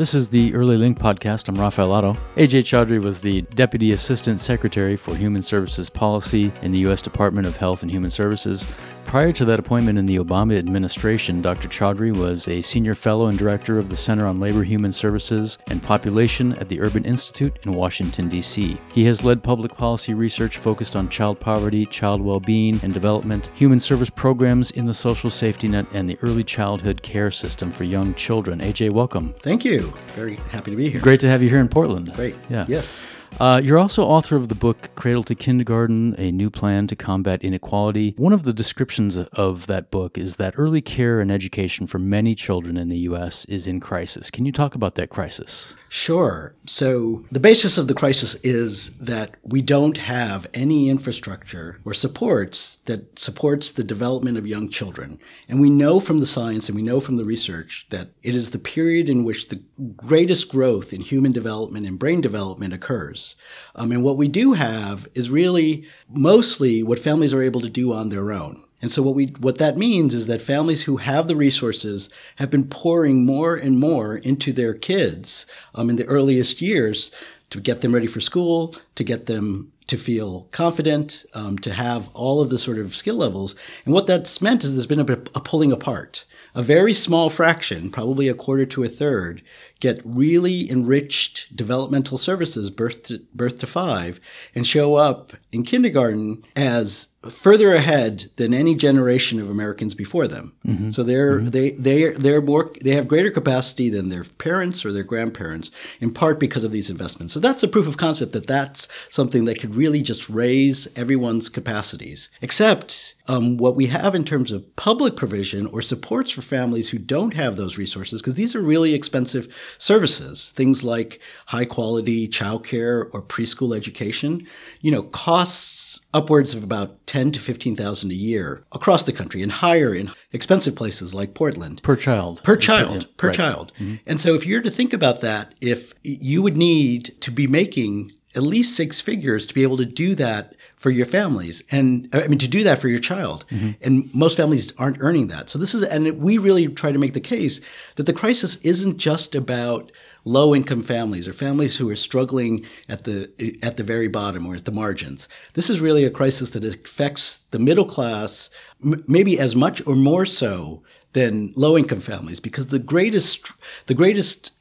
This is the Early Link podcast. I'm Rafael Otto. Ajay Chaudry was the Deputy Assistant Secretary for Human Services Policy in the U.S. Department of Health and Human Services. Prior to that appointment in the Obama administration, Dr. Chaudry was a senior fellow and director of the Center on Labor, Human Services, and Population at the Urban Institute in Washington, D.C. He has led public policy research focused on child poverty, child well being and development, human service programs in the social safety net, and the early childhood care system for young children. Ajay, welcome. Thank you. Very happy to be here. Great to have you here in Portland. Great. Yeah. Yes. Uh, you're also author of the book Cradle to Kindergarten A New Plan to Combat Inequality. One of the descriptions of that book is that early care and education for many children in the U.S. is in crisis. Can you talk about that crisis? Sure. So, the basis of the crisis is that we don't have any infrastructure or supports that supports the development of young children. And we know from the science and we know from the research that it is the period in which the greatest growth in human development and brain development occurs. Um, and what we do have is really mostly what families are able to do on their own. And so what we what that means is that families who have the resources have been pouring more and more into their kids um, in the earliest years to get them ready for school, to get them to feel confident, um, to have all of the sort of skill levels. And what that's meant is there's been a, a pulling apart. A very small fraction, probably a quarter to a third, get really enriched developmental services birth to, birth to five and show up in kindergarten as further ahead than any generation of Americans before them. Mm-hmm. So they're mm-hmm. they they they're more they have greater capacity than their parents or their grandparents in part because of these investments. So that's a proof of concept that that's something that could really just raise everyone's capacities. Except um, what we have in terms of public provision or supports for families who don't have those resources, because these are really expensive services, things like high quality childcare or preschool education, you know, costs upwards of about 10 to 15,000 a year across the country and higher in expensive places like Portland. Per child. Per child. Per right. child. Mm-hmm. And so if you're to think about that, if you would need to be making at least six figures to be able to do that for your families and I mean to do that for your child. Mm-hmm. And most families aren't earning that. So this is and we really try to make the case that the crisis isn't just about low income families or families who are struggling at the at the very bottom or at the margins. This is really a crisis that affects the middle class m- maybe as much or more so than low income families because the greatest the greatest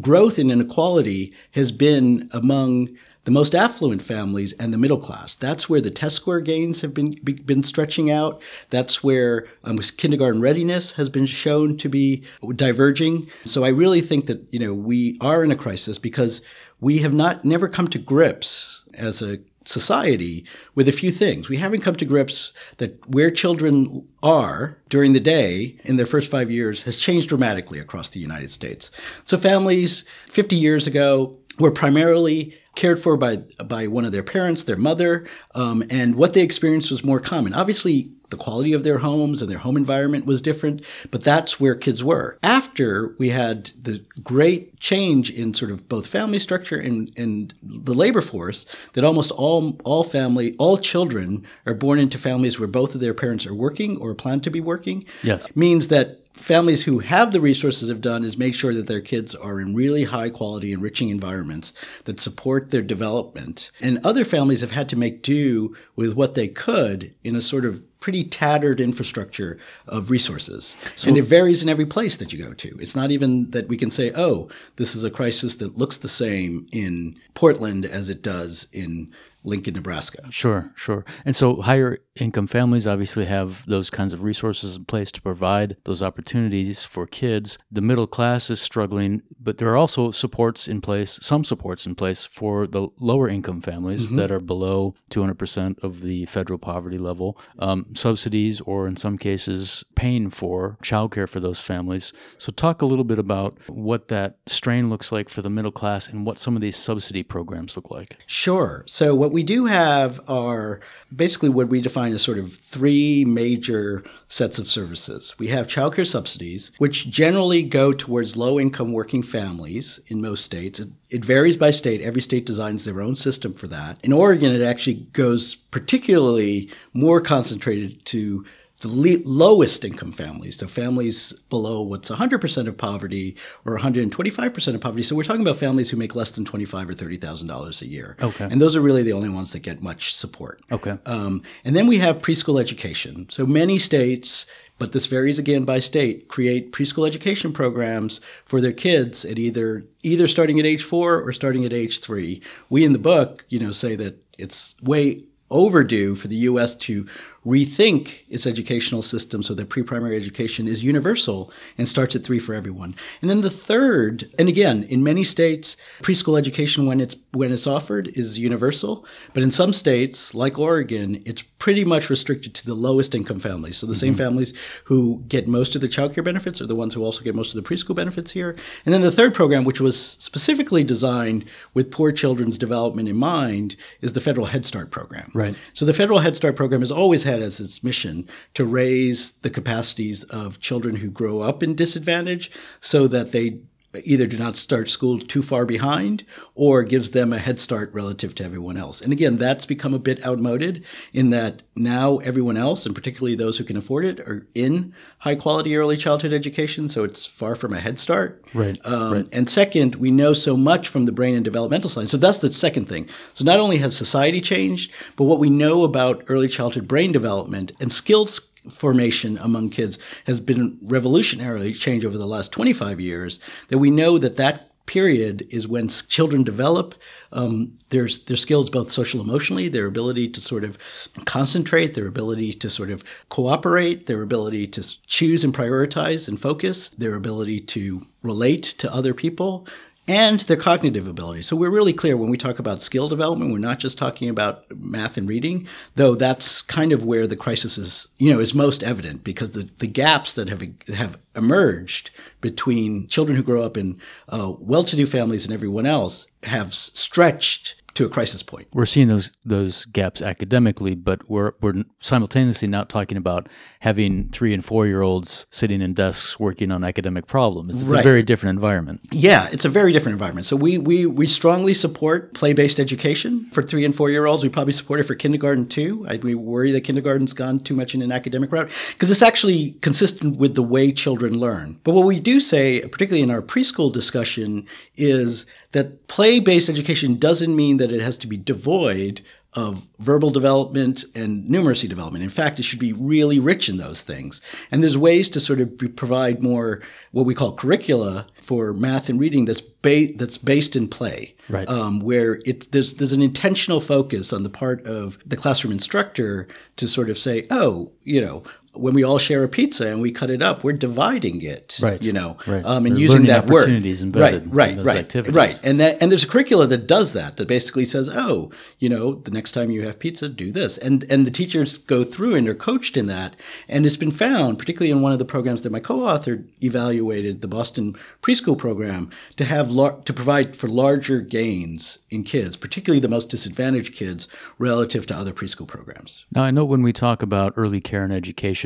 growth in inequality has been among the most affluent families and the middle class. That's where the test score gains have been been stretching out. That's where um, kindergarten readiness has been shown to be diverging. So I really think that you know we are in a crisis because we have not never come to grips as a society with a few things. We haven't come to grips that where children are during the day in their first five years has changed dramatically across the United States. So families 50 years ago were primarily cared for by by one of their parents, their mother, um, and what they experienced was more common. Obviously, the quality of their homes and their home environment was different, but that's where kids were. After we had the great change in sort of both family structure and, and the labor force, that almost all all family, all children are born into families where both of their parents are working or plan to be working. Yes, means that families who have the resources have done is make sure that their kids are in really high quality, enriching environments that support their development. And other families have had to make do with what they could in a sort of pretty tattered infrastructure of resources. So, and it varies in every place that you go to. It's not even that we can say, oh, this is a crisis that looks the same in Portland as it does in Lincoln, Nebraska. Sure, sure. And so higher income families obviously have those kinds of resources in place to provide those opportunities for kids. The middle class is struggling, but there are also supports in place, some supports in place for the lower income families mm-hmm. that are below 200% of the federal poverty level, um, subsidies, or in some cases, paying for childcare for those families. So, talk a little bit about what that strain looks like for the middle class and what some of these subsidy programs look like. Sure. So, what we do have are basically what we define as sort of three major sets of services. We have childcare subsidies, which generally go towards low income working families in most states. It, it varies by state. Every state designs their own system for that. In Oregon, it actually goes particularly more concentrated to the le- lowest income families, so families below what's 100% of poverty or 125% of poverty. So we're talking about families who make less than 25 or $30,000 a year. Okay. And those are really the only ones that get much support. Okay. Um, and then we have preschool education. So many states, but this varies again by state, create preschool education programs for their kids at either either starting at age four or starting at age three. We in the book, you know, say that it's way overdue for the U.S. to rethink its educational system so that pre-primary education is universal and starts at three for everyone. And then the third, and again, in many states, preschool education when it's when it's offered is universal, but in some states, like Oregon, it's pretty much restricted to the lowest income families. So the mm-hmm. same families who get most of the child care benefits are the ones who also get most of the preschool benefits here. And then the third program, which was specifically designed with poor children's development in mind, is the federal Head Start program. Right. So the federal Head Start program has always had had as its mission to raise the capacities of children who grow up in disadvantage so that they either do not start school too far behind or gives them a head start relative to everyone else. And again, that's become a bit outmoded in that now everyone else, and particularly those who can afford it, are in high quality early childhood education. So it's far from a head start. Right, um, right. And second, we know so much from the brain and developmental science. So that's the second thing. So not only has society changed, but what we know about early childhood brain development and skills formation among kids has been revolutionarily changed over the last 25 years that we know that that period is when children develop um, their, their skills both social emotionally their ability to sort of concentrate their ability to sort of cooperate their ability to choose and prioritize and focus their ability to relate to other people and their cognitive ability. So we're really clear when we talk about skill development, we're not just talking about math and reading, though that's kind of where the crisis is, you know, is most evident because the, the gaps that have have emerged between children who grow up in uh, well-to-do families and everyone else have stretched to a crisis point. We're seeing those those gaps academically, but we're we're simultaneously not talking about having three and four year olds sitting in desks working on academic problems. It's right. a very different environment. Yeah, it's a very different environment. So we we we strongly support play based education for three and four year olds. We probably support it for kindergarten too. I, we worry that kindergarten's gone too much in an academic route because it's actually consistent with the way children learn. But what we do say, particularly in our preschool discussion, is that play based education doesn't mean that it has to be devoid of verbal development and numeracy development. In fact, it should be really rich in those things. And there's ways to sort of provide more what we call curricula for math and reading that's ba- that's based in play, right? Um, where it's there's there's an intentional focus on the part of the classroom instructor to sort of say, oh, you know, when we all share a pizza and we cut it up, we're dividing it, right? You know, right. um, and using that word, right, right, right, activities. right. And that and there's a curricula that does that, that basically says, oh, you know, the next time you have pizza, do this, and and the teachers go through and are coached in that, and it's been found, particularly in one of the programs that my co-author evaluated, the Boston preschool program, to have lar- to provide for larger gains in kids, particularly the most disadvantaged kids, relative to other preschool programs. Now, I know when we talk about early care and education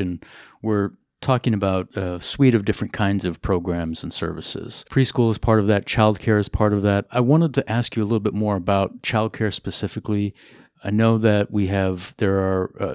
we're talking about a suite of different kinds of programs and services. Preschool is part of that, childcare is part of that. I wanted to ask you a little bit more about childcare specifically. I know that we have there are uh,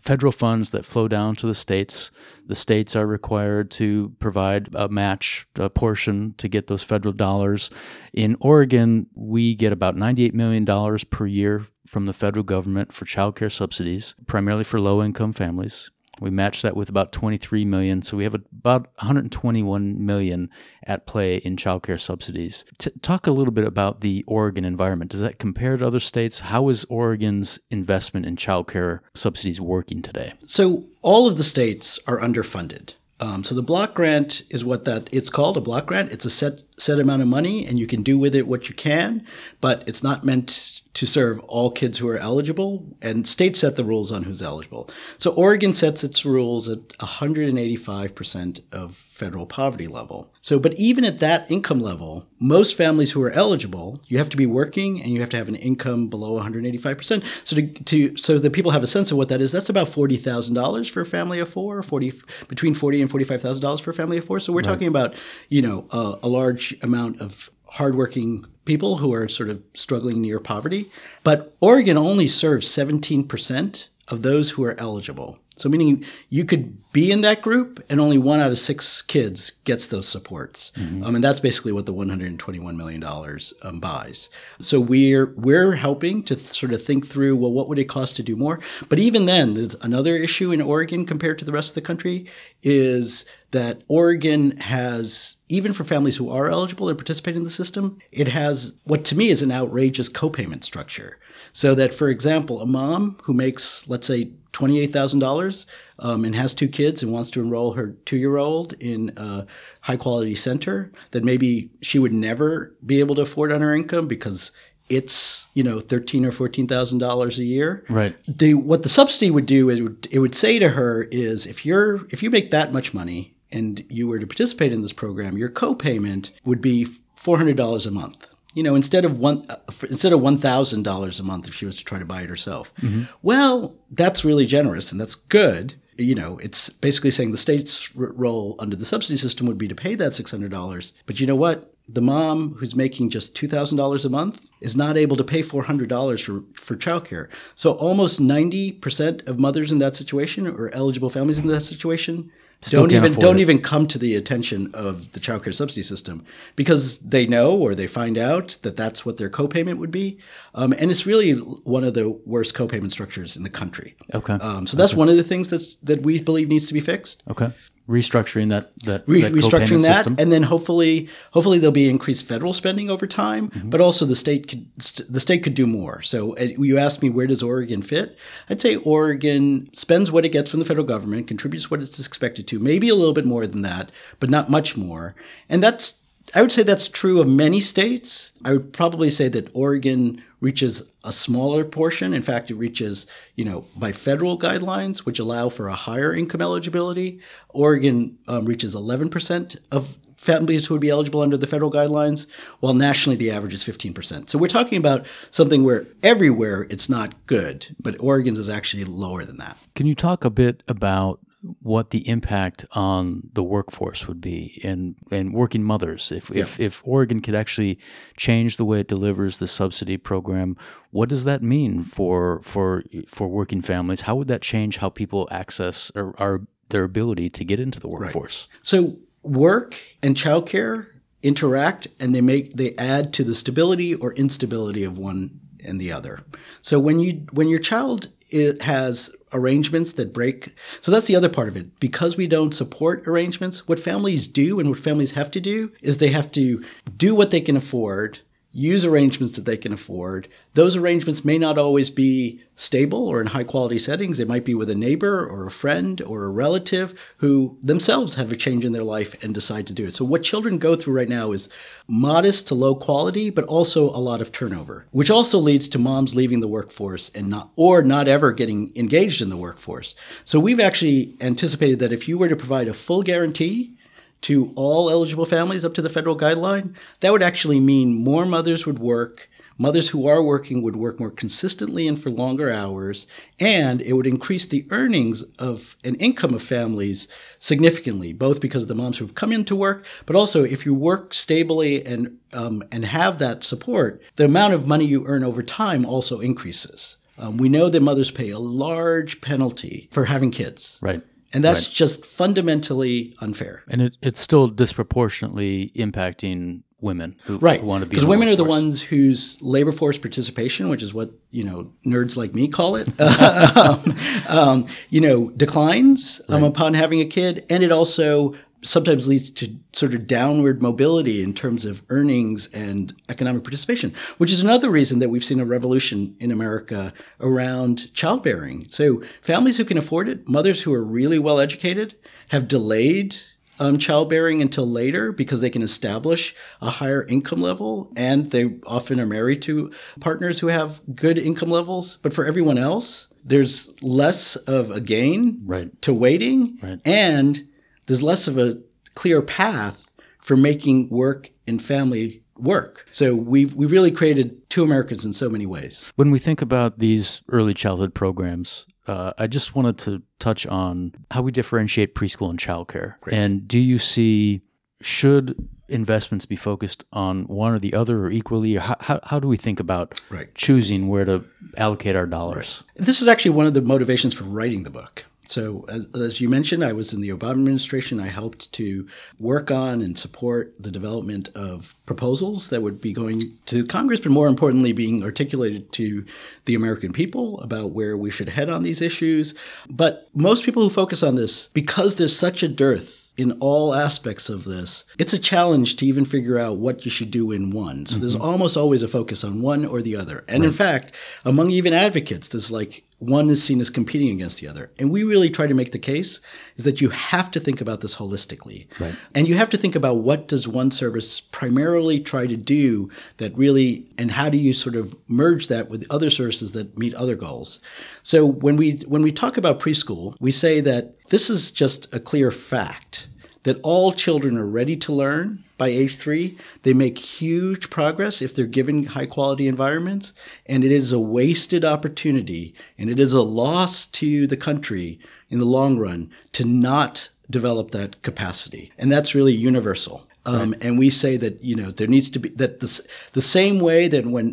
federal funds that flow down to the states. The states are required to provide a match a portion to get those federal dollars. In Oregon, we get about $98 million per year from the federal government for child care subsidies, primarily for low income families. We match that with about 23 million, so we have about 121 million at play in childcare subsidies. T- talk a little bit about the Oregon environment. Does that compare to other states? How is Oregon's investment in childcare subsidies working today? So all of the states are underfunded. Um, so the block grant is what that it's called a block grant. It's a set set amount of money, and you can do with it what you can, but it's not meant to serve all kids who are eligible. And states set the rules on who's eligible. So Oregon sets its rules at 185 percent of federal poverty level. So, but even at that income level, most families who are eligible, you have to be working and you have to have an income below 185 percent. So, to, to so that people have a sense of what that is, that's about forty thousand dollars for a family of four, forty between forty and forty five thousand dollars for a family of four. So, we're right. talking about you know a, a large amount of hardworking people who are sort of struggling near poverty. But Oregon only serves 17% of those who are eligible. So, meaning you could be in that group, and only one out of six kids gets those supports. Mm-hmm. Um, and that's basically what the 121 million dollars um, buys. So we're we're helping to th- sort of think through well, what would it cost to do more? But even then, there's another issue in Oregon compared to the rest of the country is that Oregon has, even for families who are eligible and participate in the system, it has what to me is an outrageous copayment structure. So that, for example, a mom who makes, let's say, $28,000 um, and has two kids and wants to enroll her two year old in a high quality center, that maybe she would never be able to afford on her income because it's you know thirteen or fourteen thousand dollars a year. Right. The what the subsidy would do is it would, it would say to her is if you're if you make that much money and you were to participate in this program, your copayment would be four hundred dollars a month. You know, instead of one uh, instead of one thousand dollars a month if she was to try to buy it herself. Mm-hmm. Well, that's really generous and that's good. You know, it's basically saying the state's role under the subsidy system would be to pay that six hundred dollars. But you know what? The mom who's making just two thousand dollars a month is not able to pay four hundred dollars for for childcare. So almost ninety percent of mothers in that situation or eligible families in that situation Still don't even don't it. even come to the attention of the child care subsidy system because they know or they find out that that's what their copayment would be, um, and it's really one of the worst copayment structures in the country. Okay, um, so that's okay. one of the things that's that we believe needs to be fixed. Okay, restructuring that that, Re- that restructuring that, system. and then hopefully hopefully there'll be increased federal spending over time, mm-hmm. but also the state could the state could do more. So uh, you asked me where does Oregon fit? I'd say Oregon spends what it gets from the federal government, contributes what it's expected to, maybe a little bit more than that, but not much more, and that's I would say that's true of many states. I would probably say that Oregon reaches a smaller portion. In fact, it reaches, you know, by federal guidelines, which allow for a higher income eligibility. Oregon um, reaches 11% of families who would be eligible under the federal guidelines, while nationally the average is 15%. So we're talking about something where everywhere it's not good, but Oregon's is actually lower than that. Can you talk a bit about what the impact on the workforce would be and and working mothers if, yeah. if if Oregon could actually change the way it delivers the subsidy program what does that mean for for for working families how would that change how people access or, or their ability to get into the workforce right. so work and childcare interact and they make they add to the stability or instability of one and the other so when you when your child it has arrangements that break. So that's the other part of it. Because we don't support arrangements, what families do and what families have to do is they have to do what they can afford use arrangements that they can afford. Those arrangements may not always be stable or in high quality settings. They might be with a neighbor or a friend or a relative who themselves have a change in their life and decide to do it. So, what children go through right now is modest to low quality, but also a lot of turnover, which also leads to moms leaving the workforce and not, or not ever getting engaged in the workforce. So, we've actually anticipated that if you were to provide a full guarantee, to all eligible families up to the federal guideline, that would actually mean more mothers would work. Mothers who are working would work more consistently and for longer hours, and it would increase the earnings of an income of families significantly, both because of the moms who've come into work, but also if you work stably and um, and have that support, the amount of money you earn over time also increases. Um, we know that mothers pay a large penalty for having kids. Right. And that's right. just fundamentally unfair. And it, it's still disproportionately impacting women who, right. who want to be because women are the ones whose labor force participation, which is what you know nerds like me call it, um, um, you know, declines um, upon having a kid, and it also sometimes leads to sort of downward mobility in terms of earnings and economic participation, which is another reason that we've seen a revolution in America around childbearing. So families who can afford it, mothers who are really well educated, have delayed um, childbearing until later because they can establish a higher income level and they often are married to partners who have good income levels. But for everyone else, there's less of a gain right. to waiting right. and there's less of a clear path for making work and family work. So we've, we really created two Americans in so many ways. When we think about these early childhood programs, uh, I just wanted to touch on how we differentiate preschool and childcare. Great. And do you see, should investments be focused on one or the other or equally? Or how, how, how do we think about right. choosing where to allocate our dollars? Right. This is actually one of the motivations for writing the book. So, as, as, you mentioned, I was in the Obama administration. I helped to work on and support the development of proposals that would be going to Congress, but more importantly, being articulated to the American people about where we should head on these issues. But most people who focus on this, because there's such a dearth in all aspects of this, it's a challenge to even figure out what you should do in one. So mm-hmm. there's almost always a focus on one or the other. And right. in fact, among even advocates, there's like one is seen as competing against the other. And we really try to make the case is that you have to think about this holistically. Right. And you have to think about what does one service primarily try to do that really and how do you sort of merge that with other services that meet other goals. So when we when we talk about preschool, we say that this is just a clear fact that all children are ready to learn by age three. They make huge progress if they're given high quality environments. And it is a wasted opportunity and it is a loss to the country in the long run to not develop that capacity. And that's really universal. Um, right. And we say that you know there needs to be that the the same way that when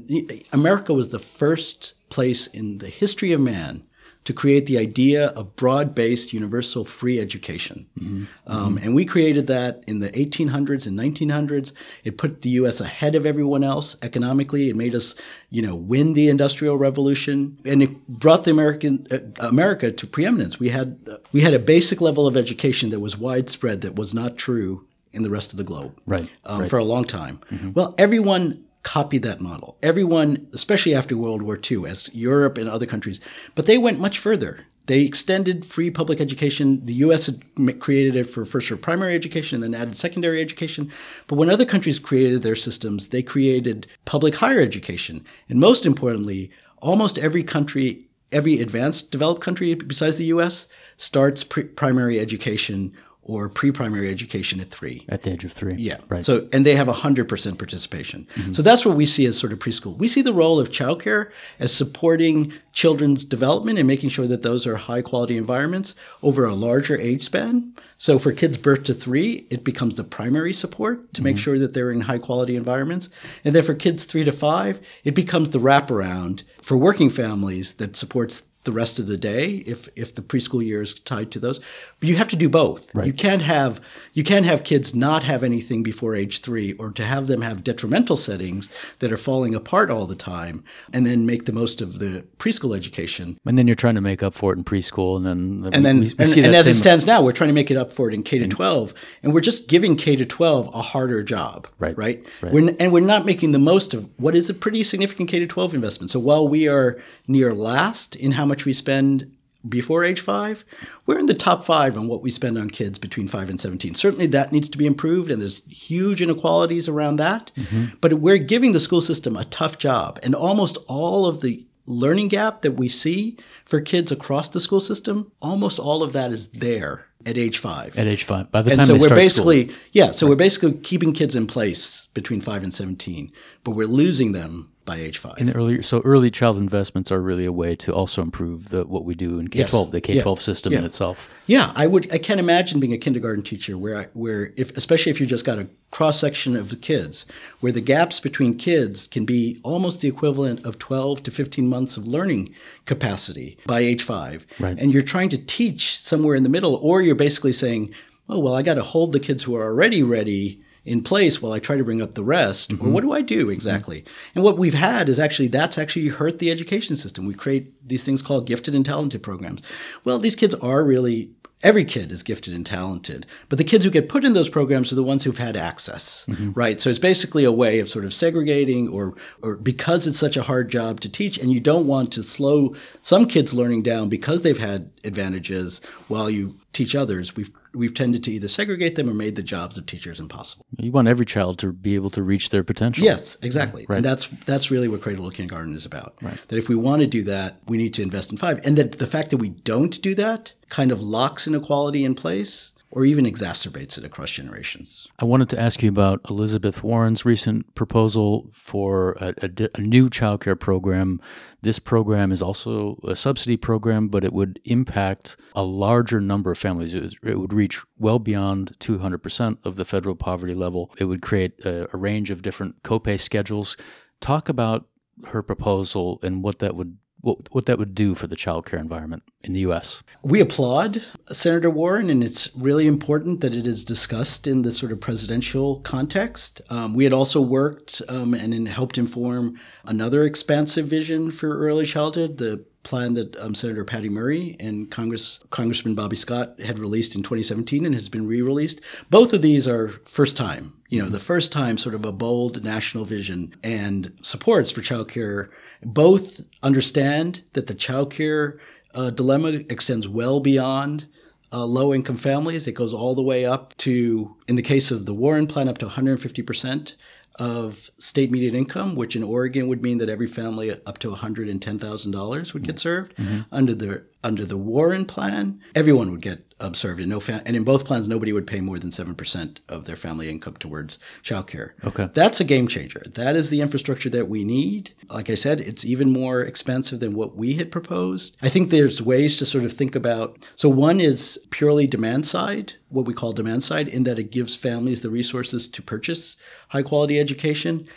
America was the first place in the history of man to create the idea of broad based universal free education. Mm-hmm. Um, and we created that in the 1800s and 1900s. It put the U.S. ahead of everyone else economically. It made us, you know, win the Industrial Revolution, and it brought the American uh, America to preeminence. We had uh, we had a basic level of education that was widespread that was not true in the rest of the globe, right, um, right. for a long time. Mm-hmm. Well, everyone copied that model. Everyone, especially after World War II, as Europe and other countries, but they went much further. They extended free public education. The U.S. had created it for first for primary education and then added secondary education. But when other countries created their systems, they created public higher education. And most importantly, almost every country, every advanced developed country besides the U.S., starts primary education or pre-primary education at three. At the age of three. Yeah. Right. So and they have 100% participation. Mm-hmm. So that's what we see as sort of preschool. We see the role of childcare as supporting children's development and making sure that those are high quality environments over a larger age span. So for kids birth to three, it becomes the primary support to mm-hmm. make sure that they're in high quality environments. And then for kids three to five, it becomes the wraparound for working families that supports the rest of the day if if the preschool year is tied to those. But you have to do both. Right. You can't have you can't have kids not have anything before age three, or to have them have detrimental settings that are falling apart all the time, and then make the most of the preschool education. And then you're trying to make up for it in preschool, and then and then we, we and, and as it stands now, we're trying to make it up for it in K to twelve, and we're just giving K to twelve a harder job. Right. Right. right. We're, and we're not making the most of what is a pretty significant K to twelve investment. So while we are near last in how much we spend before age five, we're in the top five on what we spend on kids between five and 17. Certainly that needs to be improved, and there's huge inequalities around that. Mm-hmm. But we're giving the school system a tough job. And almost all of the learning gap that we see for kids across the school system, almost all of that is there at age five. At age five, by the and time so we're basically school. yeah, so right. we're basically keeping kids in place between five and seventeen, but we're losing them by age five. In the early, so early child investments are really a way to also improve the what we do in K twelve, yes. the K twelve yeah. system yeah. in itself. Yeah, I would. I can't imagine being a kindergarten teacher where I, where if especially if you just got a cross section of the kids, where the gaps between kids can be almost the equivalent of twelve to fifteen months of learning capacity by age five, right. and you're trying to teach somewhere in the middle, or you're basically saying, "Oh well, I got to hold the kids who are already ready." In place while I try to bring up the rest? Mm-hmm. Or what do I do exactly? Mm-hmm. And what we've had is actually that's actually hurt the education system. We create these things called gifted and talented programs. Well, these kids are really every kid is gifted and talented, but the kids who get put in those programs are the ones who've had access, mm-hmm. right? So it's basically a way of sort of segregating, or or because it's such a hard job to teach, and you don't want to slow some kids' learning down because they've had advantages while you teach others. We've we've tended to either segregate them or made the jobs of teachers impossible. You want every child to be able to reach their potential. Yes, exactly. Right. And that's that's really what Cradle to Kindergarten is about. Right. That if we want to do that, we need to invest in five. And that the fact that we don't do that kind of locks inequality in place or even exacerbates it across generations. I wanted to ask you about Elizabeth Warren's recent proposal for a, a, a, new childcare program. This program is also a subsidy program, but it would impact a larger number of families. It, was, it would reach well beyond 200% of the federal poverty level. It would create a, a range of different copay schedules. Talk about her proposal and what that would what, what that would do for the child care environment in the U.S. We applaud Senator Warren, and it's really important that it is discussed in the sort of presidential context. Um, we had also worked um, and helped inform another expansive vision for early childhood, the plan that um, Senator Patty Murray and Congress Congressman Bobby Scott had released in 2017 and has been re-released. Both of these are first time, you know, the first time sort of a bold national vision and supports for childcare. Both understand that the childcare uh, dilemma extends well beyond uh, low income families. It goes all the way up to, in the case of the Warren plan, up to 150 percent of state median income, which in Oregon would mean that every family up to $110,000 would get served. Mm-hmm. Under the under the Warren plan, everyone would get um, served, and no fam- and in both plans, nobody would pay more than seven percent of their family income towards childcare. Okay, that's a game changer. That is the infrastructure that we need. Like I said, it's even more expensive than what we had proposed. I think there's ways to sort of think about. So one is purely demand side, what we call demand side, in that it gives families the resources to purchase high quality education.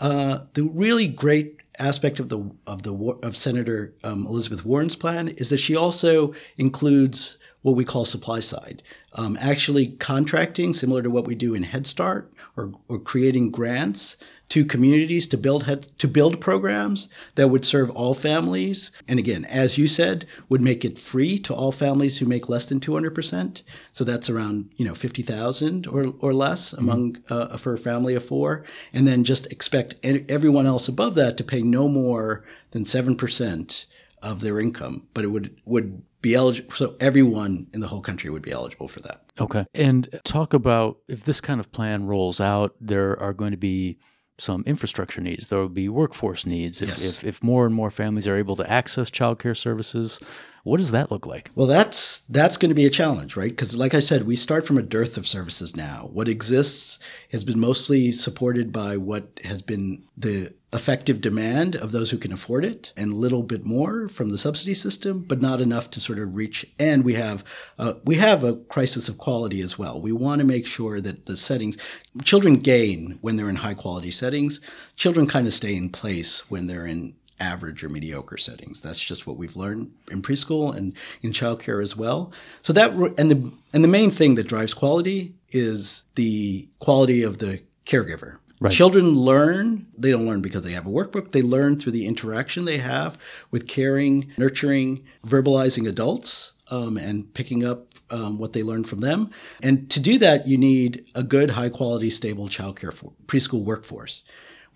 Uh, the really great aspect of the of the of Senator um, Elizabeth Warren's plan is that she also includes what we call supply side, um, actually contracting similar to what we do in Head Start or, or creating grants to communities to build to build programs that would serve all families. And again as you said would make it free to all families who make less than 200% so that's around you know 50,000 or or less mm-hmm. among uh, for a family of 4 and then just expect everyone else above that to pay no more than 7% of their income. But it would would be eligible so everyone in the whole country would be eligible for that. Okay. And talk about if this kind of plan rolls out there are going to be some infrastructure needs. There will be workforce needs. If, yes. if, if, more and more families are able to access childcare services, what does that look like? Well, that's that's going to be a challenge, right? Because, like I said, we start from a dearth of services now. What exists has been mostly supported by what has been the effective demand of those who can afford it, and a little bit more from the subsidy system, but not enough to sort of reach. And we have uh, we have a crisis of quality as well. We want to make sure that the settings children gain when they're in high quality settings. Children kind of stay in place when they're in average or mediocre settings. That's just what we've learned in preschool and in childcare as well. So that and the and the main thing that drives quality is the quality of the caregiver. Right. Children learn, they don't learn because they have a workbook. They learn through the interaction they have with caring, nurturing, verbalizing adults um, and picking up um, what they learn from them. And to do that, you need a good, high quality, stable childcare for, preschool workforce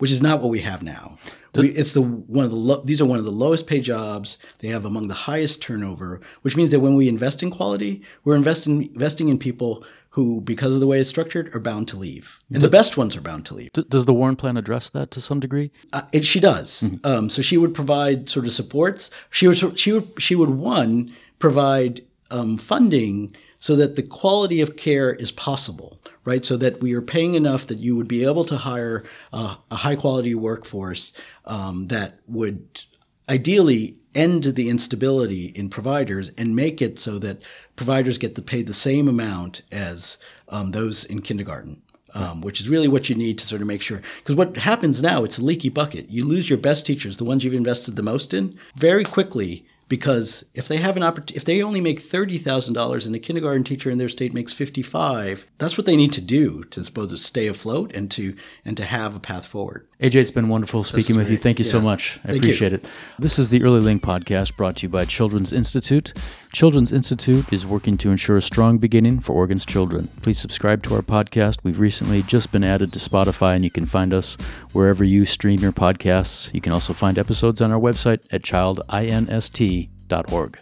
which is not what we have now. We, it's the one of the lo- these are one of the lowest paid jobs. They have among the highest turnover, which means that when we invest in quality, we're investing investing in people who, because of the way it's structured, are bound to leave, and the best ones are bound to leave. Does the Warren Plan address that to some degree? Uh, it, she does. Mm-hmm. Um, so she would provide sort of supports. She would she would she would one provide um, funding so that the quality of care is possible right? So that we are paying enough that you would be able to hire a high quality workforce um, that would ideally end the instability in providers and make it so that providers get to pay the same amount as um, those in kindergarten. Um, which is really what you need to sort of make sure. Because what happens now, it's a leaky bucket. You lose your best teachers, the ones you've invested the most in, very quickly because if they have an opportunity, if they only make thirty thousand dollars, and a kindergarten teacher in their state makes fifty-five, that's what they need to do to suppose to stay afloat and to and to have a path forward. Ajay, it's been wonderful speaking with you. Thank you yeah. so much. I Thank appreciate you. it. This is the Early Link podcast brought to you by Children's Institute. Children's Institute is working to ensure a strong beginning for Oregon's children. Please subscribe to our podcast. We've recently just been added to Spotify, and you can find us wherever you stream your podcasts. You can also find episodes on our website at childinst.org.